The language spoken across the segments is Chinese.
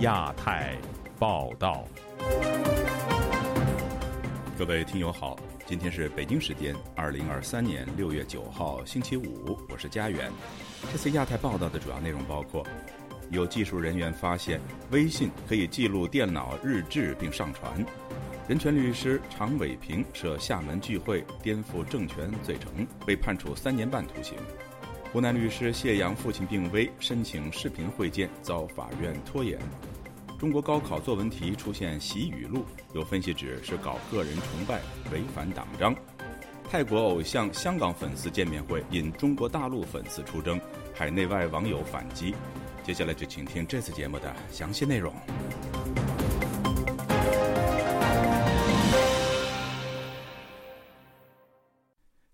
亚太报道，各位听友好，今天是北京时间二零二三年六月九号星期五，我是佳远。这次亚太报道的主要内容包括：有技术人员发现微信可以记录电脑日志并上传；人权律师常伟平涉厦门聚会颠覆政权罪成，被判处三年半徒刑。湖南律师谢阳父亲病危，申请视频会见遭法院拖延。中国高考作文题出现习语录，有分析指是搞个人崇拜，违反党章。泰国偶像香港粉丝见面会引中国大陆粉丝出征，海内外网友反击。接下来就请听这次节目的详细内容。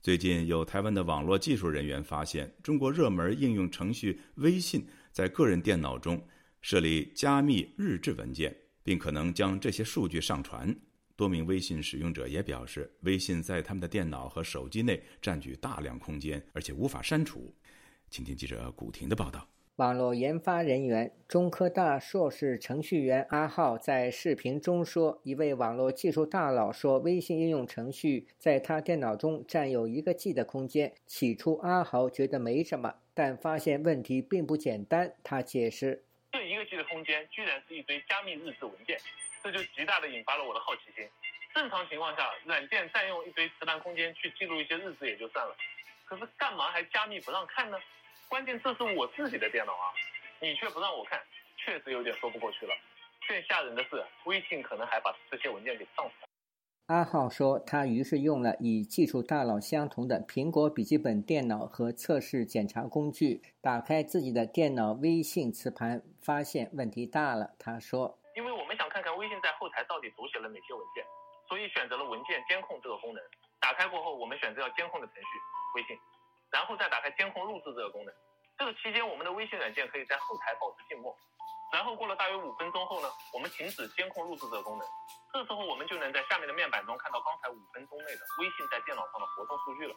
最近有台湾的网络技术人员发现，中国热门应用程序微信在个人电脑中设立加密日志文件，并可能将这些数据上传。多名微信使用者也表示，微信在他们的电脑和手机内占据大量空间，而且无法删除。请听记者古婷的报道。网络研发人员、中科大硕士程序员阿浩在视频中说：“一位网络技术大佬说，微信应用程序在他电脑中占有一个 G 的空间。起初，阿豪觉得没什么，但发现问题并不简单。他解释：一个 G 的空间居然是一堆加密日志文件，这就极大的引发了我的好奇心。正常情况下，软件占用一堆磁盘空间去记录一些日志也就算了，可是干嘛还加密不让看呢？”关键这是我自己的电脑啊，你却不让我看，确实有点说不过去了。更吓人的是，微信可能还把这些文件给上传。阿浩说，他于是用了与技术大佬相同的苹果笔记本电脑和测试检查工具，打开自己的电脑微信磁盘，发现问题大了。他说：“因为我们想看看微信在后台到底读写了哪些文件，所以选择了文件监控这个功能。打开过后，我们选择要监控的程序微信。”然后再打开监控录制这个功能，这个期间我们的微信软件可以在后台保持静默。然后过了大约五分钟后呢，我们停止监控录制这个功能，这时候我们就能在下面的面板中看到刚才五分钟内的微信在电脑上的活动数据了。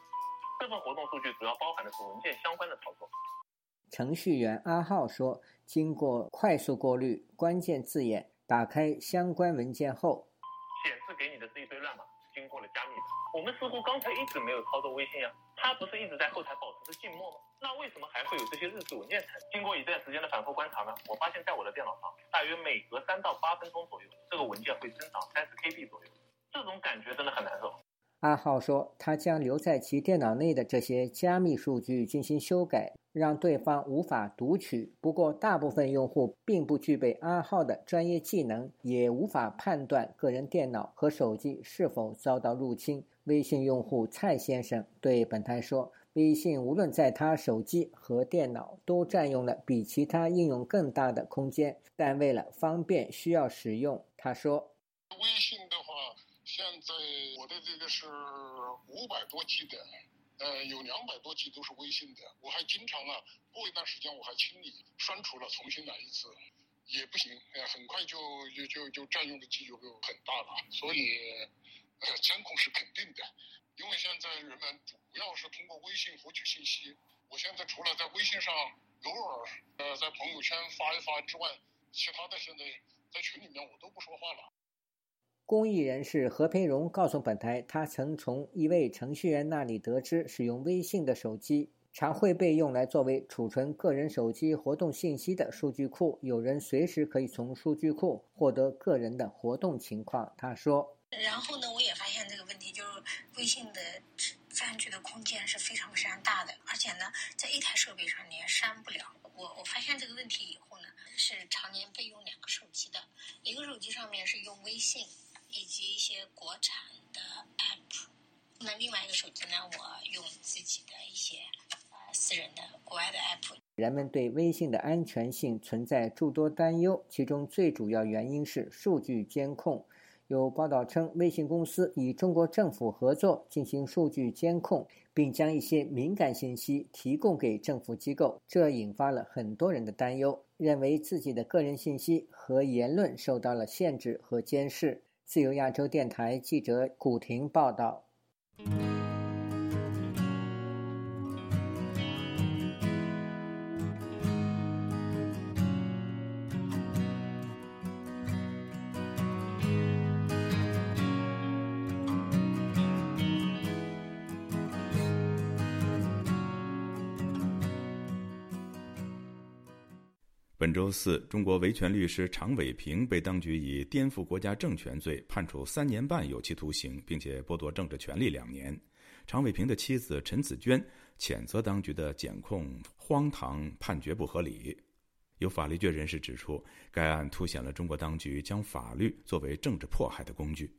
这份活动数据主要包含的是文件相关的操作。程序员阿浩说，经过快速过滤关键字眼，打开相关文件后，显示给你的是一堆乱码。经过了加密的，我们似乎刚才一直没有操作微信啊，它不是一直在后台保持着静默吗？那为什么还会有这些日志文件产生？经过一段时间的反复观察呢，我发现在我的电脑上，大约每隔三到八分钟左右，这个文件会增长三十 KB 左右，这种感觉真的很难受。阿浩说，他将留在其电脑内的这些加密数据进行修改，让对方无法读取。不过，大部分用户并不具备阿浩的专业技能，也无法判断个人电脑和手机是否遭到入侵。微信用户蔡先生对本台说：“微信无论在他手机和电脑都占用了比其他应用更大的空间，但为了方便需要使用。”他说：“微信的话。”现在我的这个是五百多 G 的，呃，有两百多 G 都是微信的。我还经常啊，过一段时间我还清理删除了，重新来一次，也不行，呃，很快就就就就占用的 G 就很大了。所以，呃，监控是肯定的，因为现在人们主要是通过微信获取信息。我现在除了在微信上偶尔呃在朋友圈发一发之外，其他的现在在群里面我都不说话了。公益人士何培荣告诉本台，他曾从一位程序员那里得知，使用微信的手机常会被用来作为储存个人手机活动信息的数据库，有人随时可以从数据库获得个人的活动情况。他说：“然后呢，我也发现这个微信的占据的空间是非常非常大的，而且呢，在一台设备上你也删不了。我我发现这个问题以后呢，是常年备用两个手机的，一个手机上面是用微信。”以及一些国产的 app，那另外一个手机呢，我用自己的一些呃私人的国外的 app。人们对微信的安全性存在诸多担忧，其中最主要原因是数据监控。有报道称，微信公司与中国政府合作进行数据监控，并将一些敏感信息提供给政府机构，这引发了很多人的担忧，认为自己的个人信息和言论受到了限制和监视。自由亚洲电台记者古婷报道。本周四，中国维权律师常伟平被当局以颠覆国家政权罪判处三年半有期徒刑，并且剥夺政治权利两年。常伟平的妻子陈子娟谴责当局的检控荒唐，判决不合理。有法律界人士指出，该案凸显了中国当局将法律作为政治迫害的工具。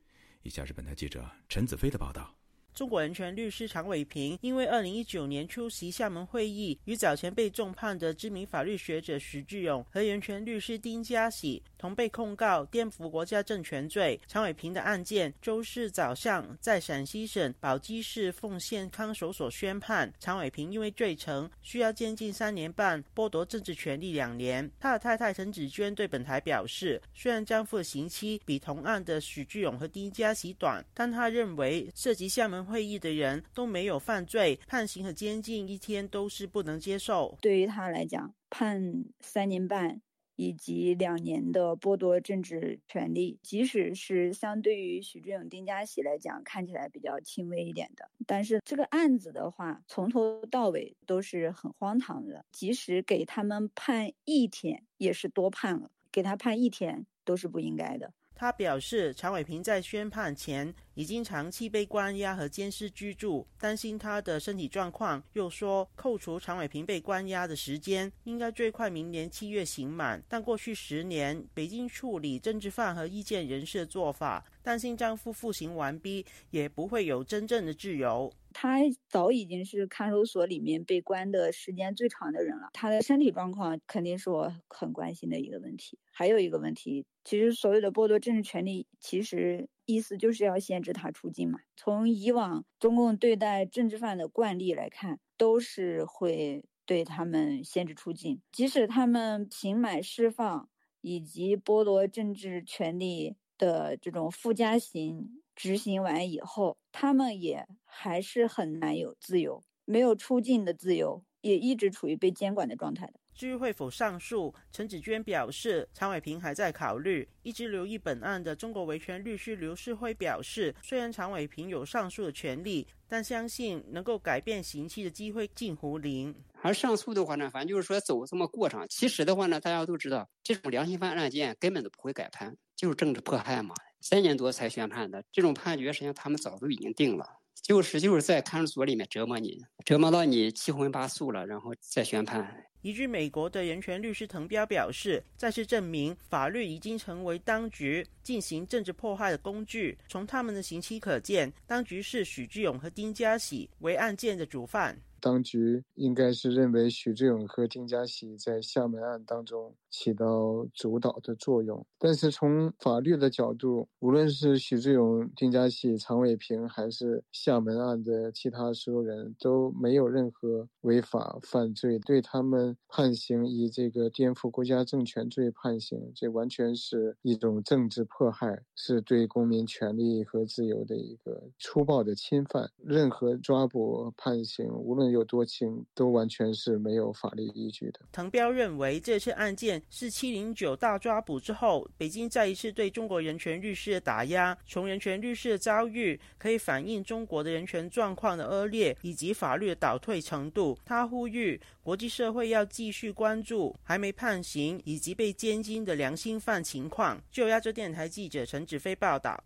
以下是本台记者陈子飞的报道。中国人权律师常伟平因为二零一九年出席厦门会议，与早前被重判的知名法律学者徐志勇和人权律师丁家喜同被控告颠覆国家政权罪。常伟平的案件周四早上在陕西省宝鸡市奉县看守所宣判，常伟平因为罪成，需要监禁三年半，剥夺政治权利两年。他的太太陈子娟对本台表示，虽然丈夫的刑期比同案的许志勇和丁家喜短，但他认为涉及厦门。会议的人都没有犯罪，判刑和监禁一天都是不能接受。对于他来讲，判三年半以及两年的剥夺政治权利，即使是相对于许志勇、丁家喜来讲，看起来比较轻微一点的，但是这个案子的话，从头到尾都是很荒唐的。即使给他们判一天，也是多判了；给他判一天，都是不应该的。他表示，常伟平在宣判前已经长期被关押和监视居住，担心他的身体状况。又说，扣除常伟平被关押的时间，应该最快明年七月刑满。但过去十年，北京处理政治犯和意见人士的做法，担心丈夫服刑完毕也不会有真正的自由。他早已经是看守所里面被关的时间最长的人了，他的身体状况肯定是我很关心的一个问题。还有一个问题，其实所有的剥夺政治权利，其实意思就是要限制他出境嘛。从以往中共对待政治犯的惯例来看，都是会对他们限制出境，即使他们刑满释放以及剥夺政治权利的这种附加刑。执行完以后，他们也还是很难有自由，没有出境的自由，也一直处于被监管的状态的。至于会否上诉，陈子娟表示，常伟平还在考虑。一直留意本案的中国维权律师刘世辉表示，虽然常伟平有上诉的权利，但相信能够改变刑期的机会近乎零。而上诉的话呢，反正就是说走这么过程。其实的话呢，大家都知道，这种良心犯案件根本都不会改判，就是政治迫害嘛。三年多才宣判的这种判决，实际上他们早都已经定了，就是就是在看守所里面折磨你，折磨到你七荤八素了，然后再宣判。移居美国的人权律师滕彪表示，再次证明法律已经成为当局进行政治迫害的工具。从他们的刑期可见，当局视许志勇和丁家喜为案件的主犯。当局应该是认为许志勇和丁家喜在厦门案当中起到主导的作用，但是从法律的角度，无论是许志勇、丁家喜、常伟平，还是厦门案的其他所有人都没有任何违法犯罪，对他们判刑以这个颠覆国家政权罪判刑，这完全是一种政治迫害，是对公民权利和自由的一个粗暴的侵犯。任何抓捕判刑，无论有多轻，都完全是没有法律依据的。滕彪认为，这次案件是七零九大抓捕之后，北京再一次对中国人权律师的打压。从人权律师的遭遇，可以反映中国的人权状况的恶劣以及法律的倒退程度。他呼吁国际社会要继续关注还没判刑以及被监禁的良心犯情况。就亚洲电台记者陈子飞报道。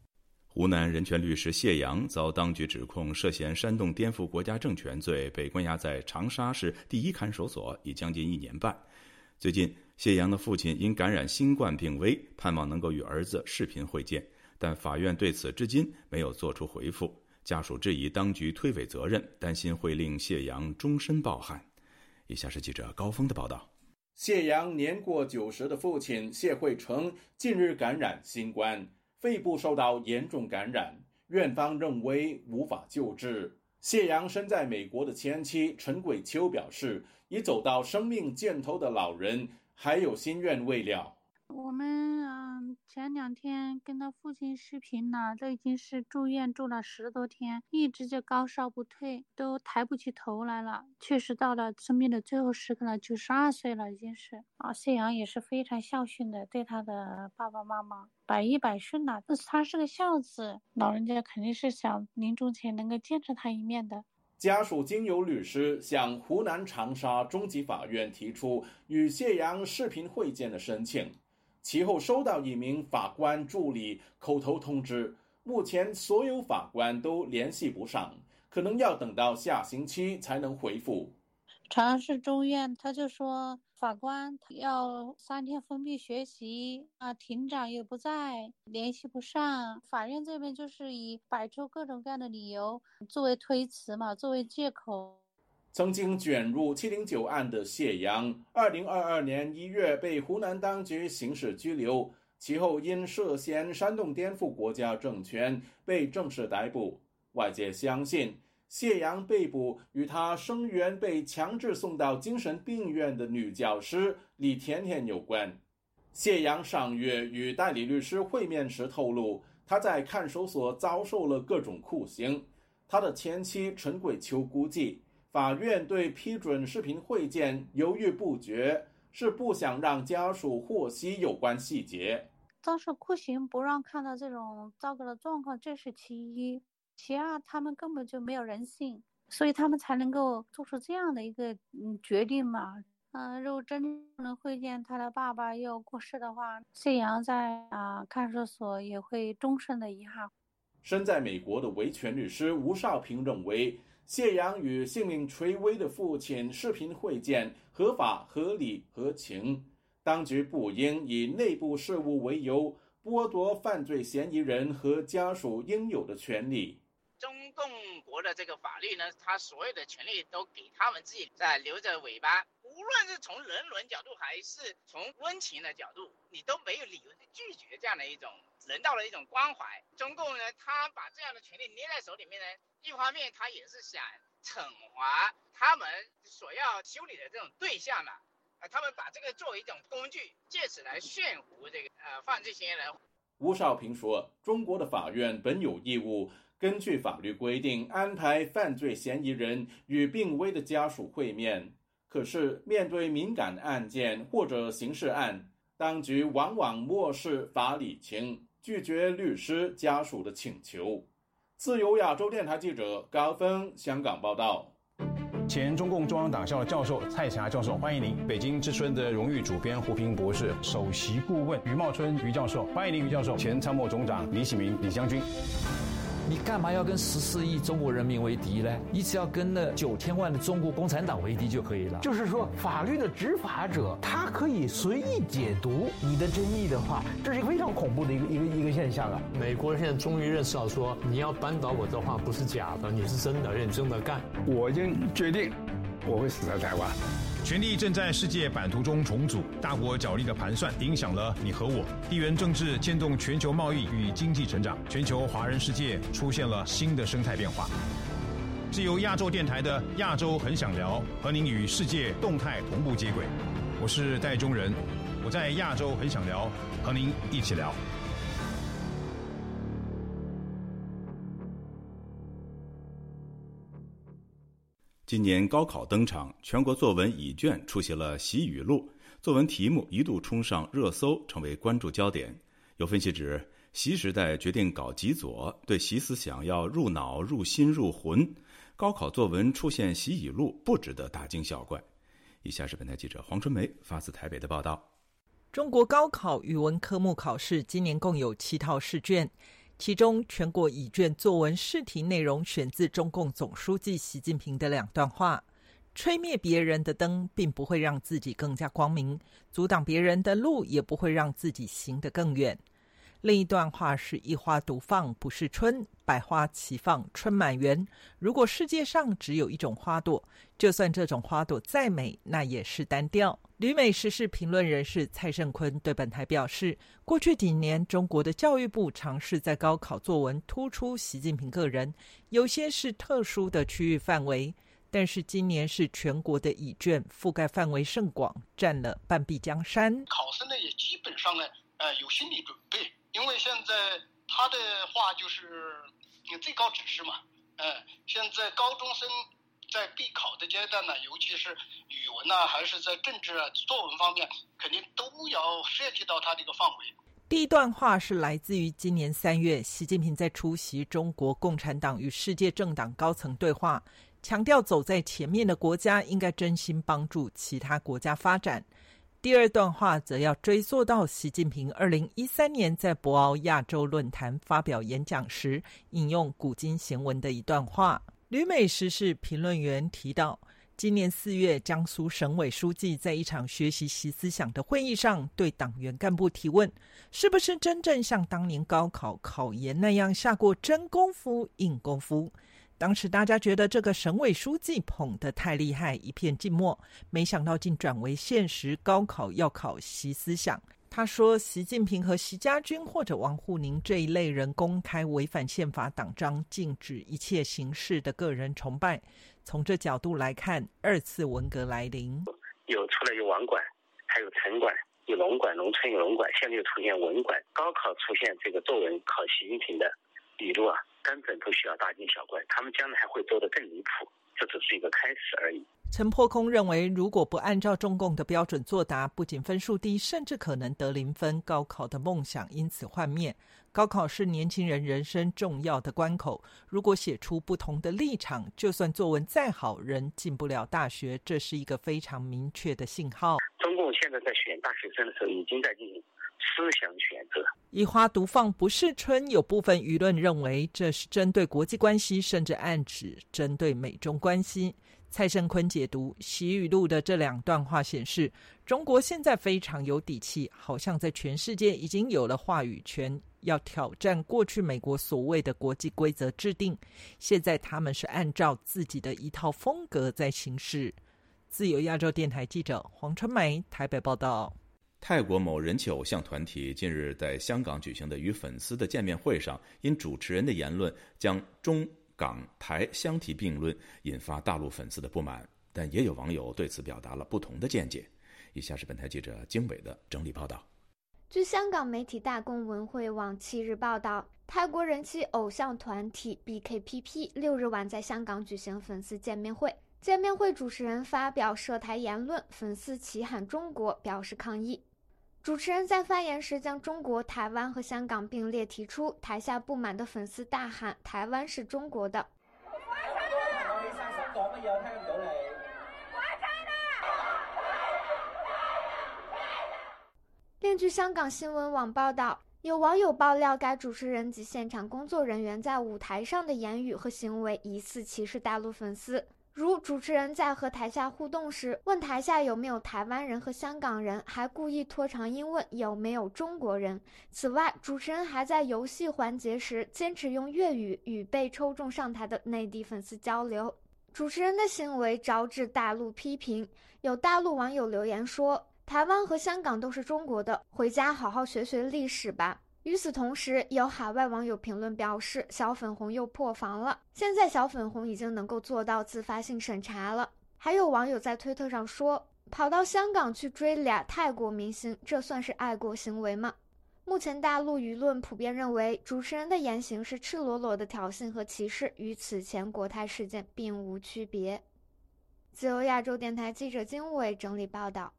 湖南人权律师谢阳遭当局指控涉嫌煽动颠覆国家政权罪，被关押在长沙市第一看守所已将近一年半。最近，谢阳的父亲因感染新冠病危，盼望能够与儿子视频会见，但法院对此至今没有作出回复。家属质疑当局推诿责任，担心会令谢阳终身抱憾。以下是记者高峰的报道：谢阳年过九十的父亲谢慧成近日感染新冠。肺部受到严重感染，院方认为无法救治。谢阳身在美国的前妻陈桂秋表示，已走到生命尽头的老人还有心愿未了。我们嗯，前两天跟他父亲视频了，都已经是住院住了十多天，一直就高烧不退，都抬不起头来了。确实到了生命的最后时刻了，九十二岁了，已经是啊。谢阳也是非常孝顺的，对他的爸爸妈妈百依百顺了。那他是个孝子，老人家肯定是想临终前能够见着他一面的。家属经由律师向湖南长沙中级法院提出与谢阳视频会见的申请，其后收到一名法官助理口头通知，目前所有法官都联系不上，可能要等到下星期才能回复。长沙市中院他就说。法官要三天封闭学习啊，庭长又不在，联系不上。法院这边就是以摆出各种各样的理由作为推辞嘛，作为借口。曾经卷入七零九案的谢阳，二零二二年一月被湖南当局刑事拘留，其后因涉嫌煽动颠覆国家政权被正式逮捕。外界相信。谢阳被捕与他声援被强制送到精神病院的女教师李甜甜有关。谢阳上月与代理律师会面时透露，他在看守所遭受了各种酷刑。他的前妻陈桂秋估计，法院对批准视频会见犹豫不决，是不想让家属获悉有关细节。遭受酷刑不让看到这种糟糕的状况，这是其一。其二，他们根本就没有人性，所以他们才能够做出这样的一个嗯决定嘛。嗯，如果真能会见他的爸爸又过世的话，谢阳在啊看守所也会终身的遗憾。身在美国的维权律师吴少平认为，谢阳与性命垂危的父亲视频会见合法、合理、合情，当局不应以内部事务为由剥夺犯罪嫌疑人和家属应有的权利。中国的这个法律呢，他所有的权利都给他们自己在留着尾巴。无论是从人伦角度还是从温情的角度，你都没有理由去拒绝这样的一种人道的一种关怀。中共呢，他把这样的权利捏在手里面呢，一方面他也是想惩罚他们所要修理的这种对象嘛，啊，他们把这个作为一种工具，借此来炫服这个呃犯罪嫌疑人。吴少平说：“中国的法院本有义务。”根据法律规定，安排犯罪嫌疑人与病危的家属会面。可是，面对敏感案件或者刑事案，当局往往漠视法理情，拒绝律师家属的请求。自由亚洲电台记者高峰香港报道。前中共中央党校教授蔡霞教授，欢迎您。北京之春的荣誉主编胡平博士，首席顾问余茂春余教授，欢迎您余教授。前参谋总长李喜明李将军。你干嘛要跟十四亿中国人民为敌呢？你只要跟那九千万的中国共产党为敌就可以了。就是说，法律的执法者他可以随意解读你的争议的话，这是一个非常恐怖的一个一个一个现象啊！美国人现在终于认识到，说你要扳倒我的话不是假的，你是真的认真的干。我已经决定，我会死在台湾。权力正在世界版图中重组，大国角力的盘算影响了你和我。地缘政治牵动全球贸易与经济成长，全球华人世界出现了新的生态变化。是由亚洲电台的《亚洲很想聊》，和您与世界动态同步接轨。我是戴中仁，我在亚洲很想聊，和您一起聊。今年高考登场，全国作文乙卷出现了习语录，作文题目一度冲上热搜，成为关注焦点。有分析指，习时代决定搞极左，对习思想要入脑、入心、入魂。高考作文出现习语录，不值得大惊小怪。以下是本台记者黄春梅发自台北的报道：中国高考语文科目考试今年共有七套试卷。其中，全国乙卷作文试题内容选自中共总书记习近平的两段话：“吹灭别人的灯，并不会让自己更加光明；阻挡别人的路，也不会让自己行得更远。”另一段话是一花独放不是春，百花齐放春满园。如果世界上只有一种花朵，就算这种花朵再美，那也是单调。旅美时事评论人士蔡胜坤对本台表示：“过去几年，中国的教育部尝试在高考作文突出习近平个人，有些是特殊的区域范围。但是今年是全国的乙卷，覆盖范围甚广，占了半壁江山。考生呢，也基本上呢，呃，有心理准备，因为现在他的话就是最高指示嘛，呃，现在高中生。”在必考的阶段呢，尤其是语文呢，还是在政治啊作文方面，肯定都要涉及到他这个范围。第一段话是来自于今年三月，习近平在出席中国共产党与世界政党高层对话，强调走在前面的国家应该真心帮助其他国家发展。第二段话则要追溯到习近平二零一三年在博鳌亚洲论坛发表演讲时，引用古今贤文的一段话。旅美时事评论员提到，今年四月，江苏省委书记在一场学习习思想的会议上，对党员干部提问：是不是真正像当年高考考研那样下过真功夫、硬功夫？当时大家觉得这个省委书记捧得太厉害，一片静默。没想到竟转为现实，高考要考习思想。他说：“习近平和习家军或者王沪宁这一类人公开违反宪法党章，禁止一切形式的个人崇拜。从这角度来看，二次文革来临，有出来有网管，还有城管，有农管，农村有农管，现在又出现文管。高考出现这个作文考习近平的语录啊。”根本不需要大惊小怪，他们将来还会做得更离谱，这只是一个开始而已。陈破空认为，如果不按照中共的标准作答，不仅分数低，甚至可能得零分，高考的梦想因此幻灭。高考是年轻人人生重要的关口，如果写出不同的立场，就算作文再好，仍进不了大学，这是一个非常明确的信号。中共现在在选大学生的时候，已经在进行。思想选择，以花独放不是春。有部分舆论认为这是针对国际关系，甚至暗指针对美中关系。蔡胜坤解读习语录的这两段话显示，中国现在非常有底气，好像在全世界已经有了话语权，要挑战过去美国所谓的国际规则制定。现在他们是按照自己的一套风格在行事。自由亚洲电台记者黄春梅台北报道。泰国某人气偶像团体近日在香港举行的与粉丝的见面会上，因主持人的言论将中港台相提并论，引发大陆粉丝的不满。但也有网友对此表达了不同的见解。以下是本台记者经纬的整理报道。据香港媒体大公文汇网七日报道，泰国人气偶像团体 BKPP 六日晚在香港举行粉丝见面会。见面会主持人发表涉台言论，粉丝齐喊“中国”表示抗议。主持人在发言时将中国、台湾和香港并列提出，台下不满的粉丝大喊：“台湾是中国的。”另据香港新闻网报道，有网友爆料，该主持人及现场工作人员在舞台上的言语和行为疑似歧视大陆粉丝。如主持人在和台下互动时问台下有没有台湾人和香港人，还故意拖长音问有没有中国人。此外，主持人还在游戏环节时坚持用粤语与被抽中上台的内地粉丝交流。主持人的行为招致大陆批评，有大陆网友留言说：“台湾和香港都是中国的，回家好好学学历史吧。”与此同时，有海外网友评论表示：“小粉红又破防了。现在小粉红已经能够做到自发性审查了。”还有网友在推特上说：“跑到香港去追俩泰国明星，这算是爱国行为吗？”目前大陆舆论普遍认为，主持人的言行是赤裸裸的挑衅和歧视，与此前国泰事件并无区别。自由亚洲电台记者经纬整理报道。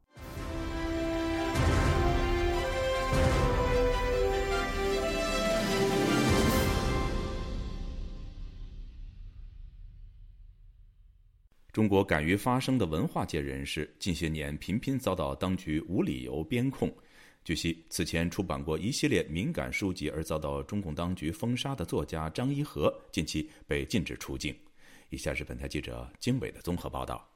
中国敢于发声的文化界人士，近些年频频遭到当局无理由编控。据悉，此前出版过一系列敏感书籍而遭到中共当局封杀的作家张一和，近期被禁止出境。以下是本台记者经纬的综合报道。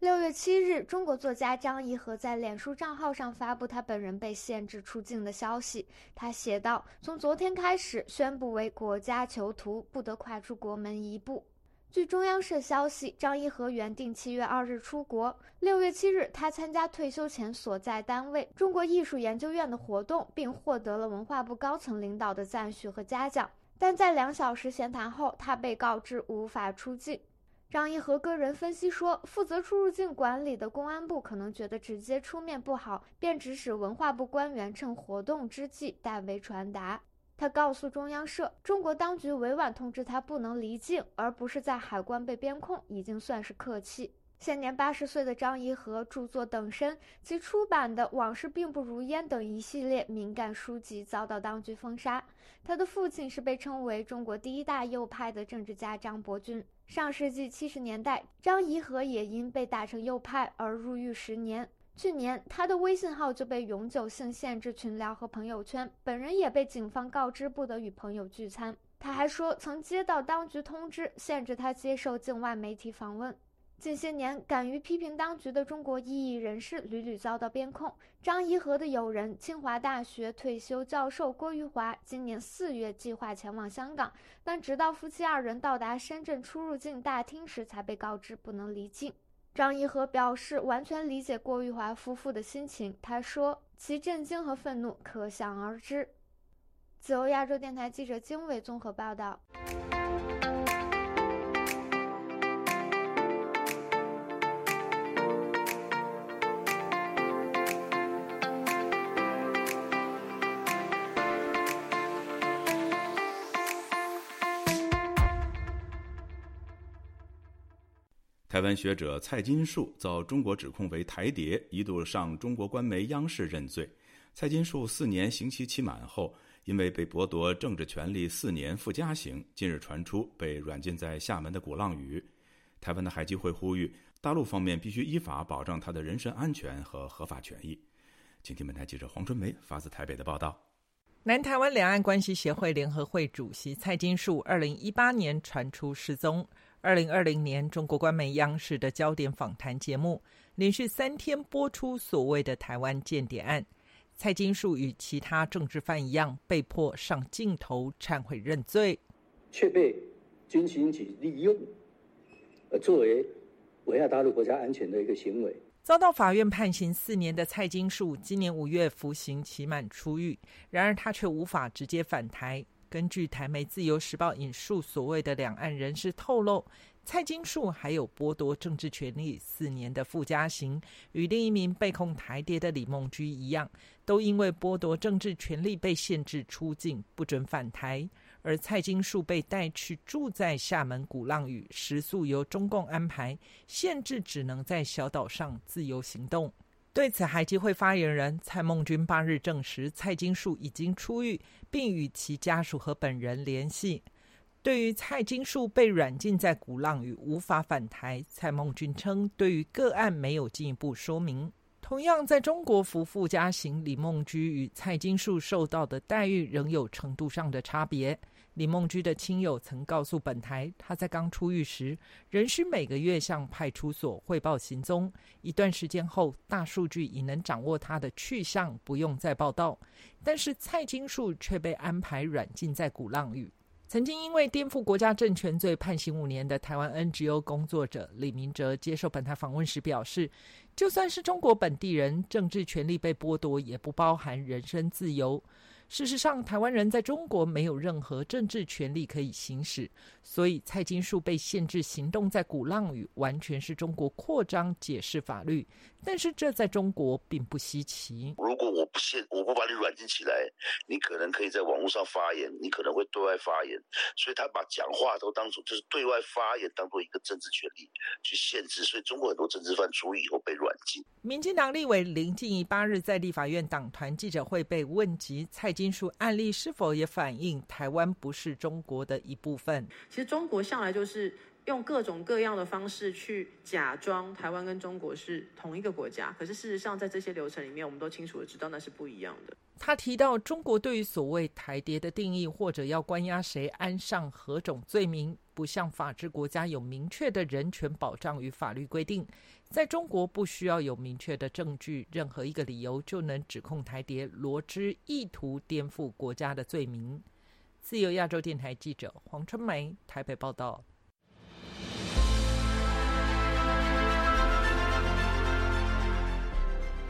六月七日，中国作家张一和在脸书账号上发布他本人被限制出境的消息。他写道：“从昨天开始，宣布为国家囚徒，不得跨出国门一步。”据中央社消息，张一和原定七月二日出国。六月七日，他参加退休前所在单位中国艺术研究院的活动，并获得了文化部高层领导的赞许和嘉奖。但在两小时闲谈后，他被告知无法出境。张一和个人分析说，负责出入境管理的公安部可能觉得直接出面不好，便指使文化部官员趁活动之际代为传达。他告诉中央社，中国当局委婉通知他不能离境，而不是在海关被边控，已经算是客气。现年八十岁的张怡和著作《等身》及出版的《往事并不如烟》等一系列敏感书籍遭到当局封杀。他的父亲是被称为中国第一大右派的政治家张伯钧。上世纪七十年代，张颐和也因被打成右派而入狱十年。去年，他的微信号就被永久性限制群聊和朋友圈，本人也被警方告知不得与朋友聚餐。他还说，曾接到当局通知，限制他接受境外媒体访问。近些年，敢于批评当局的中国异议人士屡屡遭到边控。张颐和的友人、清华大学退休教授郭玉华，今年四月计划前往香港，但直到夫妻二人到达深圳出入境大厅时，才被告知不能离境。张一和表示完全理解郭玉华夫妇的心情，他说其震惊和愤怒可想而知。自由亚洲电台记者经纬综合报道。台湾学者蔡金树遭中国指控为台谍，一度上中国官媒央视认罪。蔡金树四年刑期期满后，因为被剥夺政治权利四年附加刑，近日传出被软禁在厦门的鼓浪屿。台湾的海基会呼吁大陆方面必须依法保障他的人身安全和合法权益。请听本台记者黄春梅发自台北的报道：南台湾两岸关系协会联合会主席蔡金树，二零一八年传出失踪。二零二零年，中国官媒央视的焦点访谈节目连续三天播出所谓的台湾间谍案。蔡金树与其他政治犯一样，被迫上镜头忏悔认罪，却被军情局利用，呃，作为危害大陆国家安全的一个行为，遭到法院判刑四年的蔡金树，今年五月服刑期满出狱，然而他却无法直接返台。根据台媒《自由时报》引述所谓的两岸人士透露，蔡金树还有剥夺政治权利四年的附加刑，与另一名被控台谍的李梦居一样，都因为剥夺政治权利被限制出境，不准返台。而蔡金树被带去住在厦门鼓浪屿，食宿由中共安排，限制只能在小岛上自由行动。对此，海基会发言人蔡孟君八日证实，蔡金树已经出狱，并与其家属和本人联系。对于蔡金树被软禁在鼓浪屿无法返台，蔡孟君称，对于个案没有进一步说明。同样在中国服附加刑，李梦居与蔡金树受到的待遇仍有程度上的差别。李梦居的亲友曾告诉本台，他在刚出狱时，仍需每个月向派出所汇报行踪。一段时间后，大数据已能掌握他的去向，不用再报道。但是蔡金树却被安排软禁在鼓浪屿。曾经因为颠覆国家政权罪判刑五年的台湾 NGO 工作者李明哲接受本台访问时表示，就算是中国本地人，政治权利被剥夺，也不包含人身自由。事实上，台湾人在中国没有任何政治权利可以行使，所以蔡金树被限制行动在鼓浪屿，完全是中国扩张解释法律。但是这在中国并不稀奇。如果我不限，我不把你软禁起来，你可能可以在网络上发言，你可能会对外发言。所以他把讲话都当做就是对外发言，当做一个政治权利去限制。所以中国很多政治犯出狱以后被软禁。民进党立委林静怡八日在立法院党团记者会被问及蔡金属案例是否也反映台湾不是中国的一部分。其实中国向来就是。用各种各样的方式去假装台湾跟中国是同一个国家，可是事实上在这些流程里面，我们都清楚的知道那是不一样的。他提到，中国对于所谓台谍的定义，或者要关押谁安上何种罪名，不像法治国家有明确的人权保障与法律规定。在中国，不需要有明确的证据，任何一个理由就能指控台谍罗织意图颠覆国家的罪名。自由亚洲电台记者黄春梅台北报道。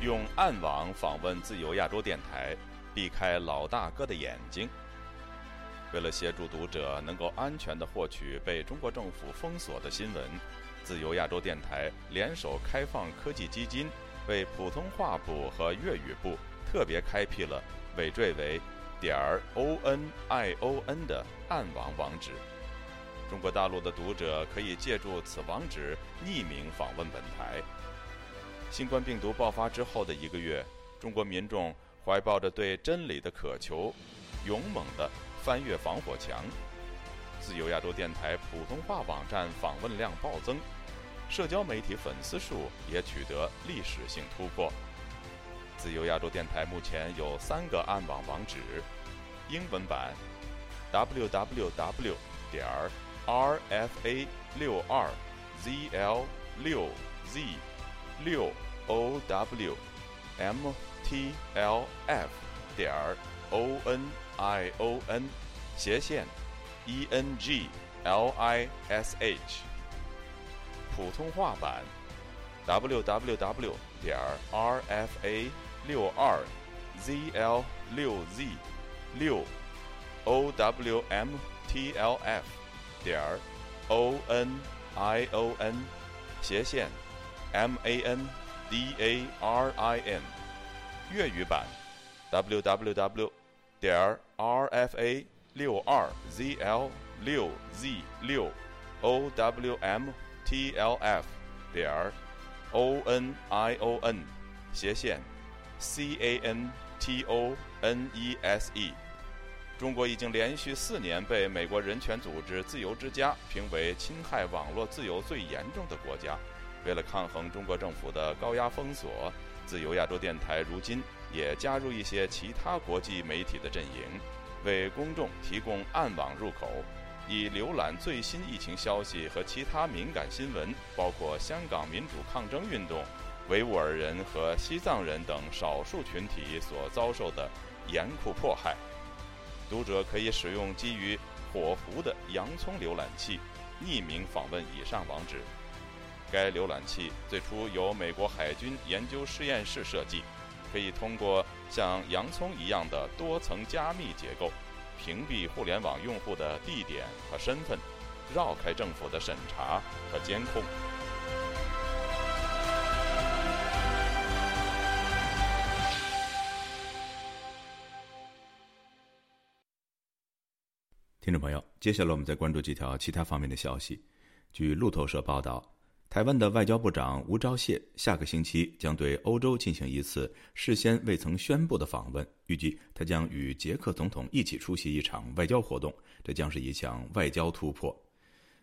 用暗网访问自由亚洲电台，避开老大哥的眼睛。为了协助读者能够安全的获取被中国政府封锁的新闻，自由亚洲电台联手开放科技基金，为普通话部和粤语部特别开辟了尾缀为点儿 o n i o n 的暗网网址。中国大陆的读者可以借助此网址匿名访问本台。新冠病毒爆发之后的一个月，中国民众怀抱着对真理的渴求，勇猛地翻越防火墙。自由亚洲电台普通话网站访问量暴增，社交媒体粉丝数也取得历史性突破。自由亚洲电台目前有三个暗网网址：英文版 www 点 rfa 六二 zl 六 z 六 o w m t l f 点 o n i o n 斜线 e n g l i s h 普通话版 www 点 rfa 六二 zl 六 z 六 o w m t l f 点 o n i o n 斜线 m a n d a r i n 粤语版 www 点 rfa 六二 zl 六 z 六 o w m t l f 点 o n i o n 斜线 c a n t o n e s e。中国已经连续四年被美国人权组织自由之家评为侵害网络自由最严重的国家。为了抗衡中国政府的高压封锁，自由亚洲电台如今也加入一些其他国际媒体的阵营，为公众提供暗网入口，以浏览最新疫情消息和其他敏感新闻，包括香港民主抗争运动、维吾尔人和西藏人等少数群体所遭受的严酷迫害。读者可以使用基于火狐的洋葱浏览器，匿名访问以上网址。该浏览器最初由美国海军研究实验室设计，可以通过像洋葱一样的多层加密结构，屏蔽互联网用户的地点和身份，绕开政府的审查和监控。听众朋友，接下来我们再关注几条其他方面的消息。据路透社报道，台湾的外交部长吴钊燮下个星期将对欧洲进行一次事先未曾宣布的访问，预计他将与捷克总统一起出席一场外交活动，这将是一项外交突破。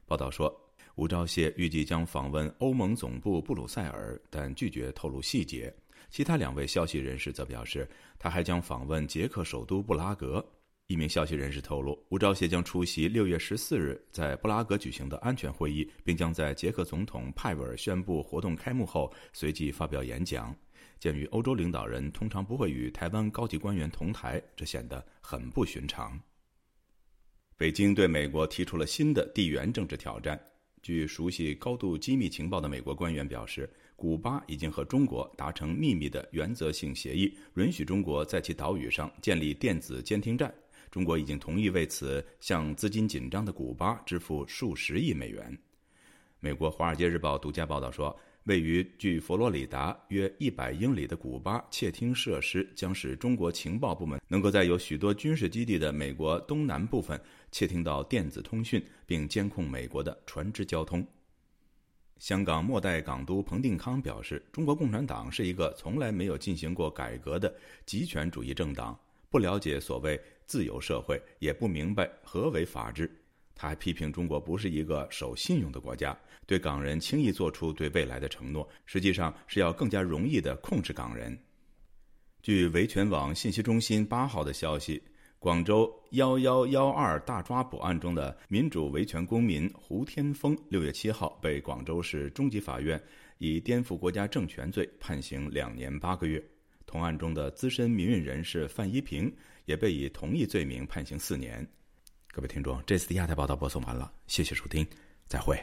报道说，吴钊燮预计将访问欧盟总部布鲁塞尔，但拒绝透露细节。其他两位消息人士则表示，他还将访问捷克首都布拉格。一名消息人士透露，吴钊燮将出席六月十四日在布拉格举行的安全会议，并将在捷克总统派维尔宣布活动开幕后随即发表演讲。鉴于欧洲领导人通常不会与台湾高级官员同台，这显得很不寻常。北京对美国提出了新的地缘政治挑战。据熟悉高度机密情报的美国官员表示，古巴已经和中国达成秘密的原则性协议，允许中国在其岛屿上建立电子监听站。中国已经同意为此向资金紧张的古巴支付数十亿美元。美国《华尔街日报》独家报道说，位于距佛罗里达约一百英里的古巴窃听设施将使中国情报部门能够在有许多军事基地的美国东南部分窃听到电子通讯，并监控美国的船只交通。香港末代港督彭定康表示，中国共产党是一个从来没有进行过改革的极权主义政党，不了解所谓。自由社会也不明白何为法治。他还批评中国不是一个守信用的国家，对港人轻易做出对未来的承诺，实际上是要更加容易的控制港人。据维权网信息中心八号的消息，广州幺幺幺二大抓捕案中的民主维权公民胡天峰，六月七号被广州市中级法院以颠覆国家政权罪判刑两年八个月。同案中的资深民运人士范一平。也被以同一罪名判刑四年。各位听众，这次的亚太报道播送完了，谢谢收听，再会。